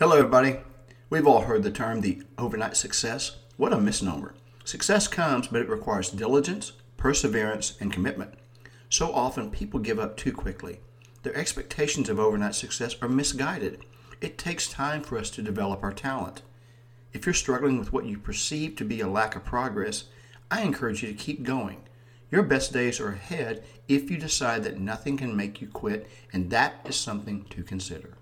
Hello, everybody. We've all heard the term the overnight success. What a misnomer. Success comes, but it requires diligence, perseverance, and commitment. So often, people give up too quickly. Their expectations of overnight success are misguided. It takes time for us to develop our talent. If you're struggling with what you perceive to be a lack of progress, I encourage you to keep going. Your best days are ahead if you decide that nothing can make you quit, and that is something to consider.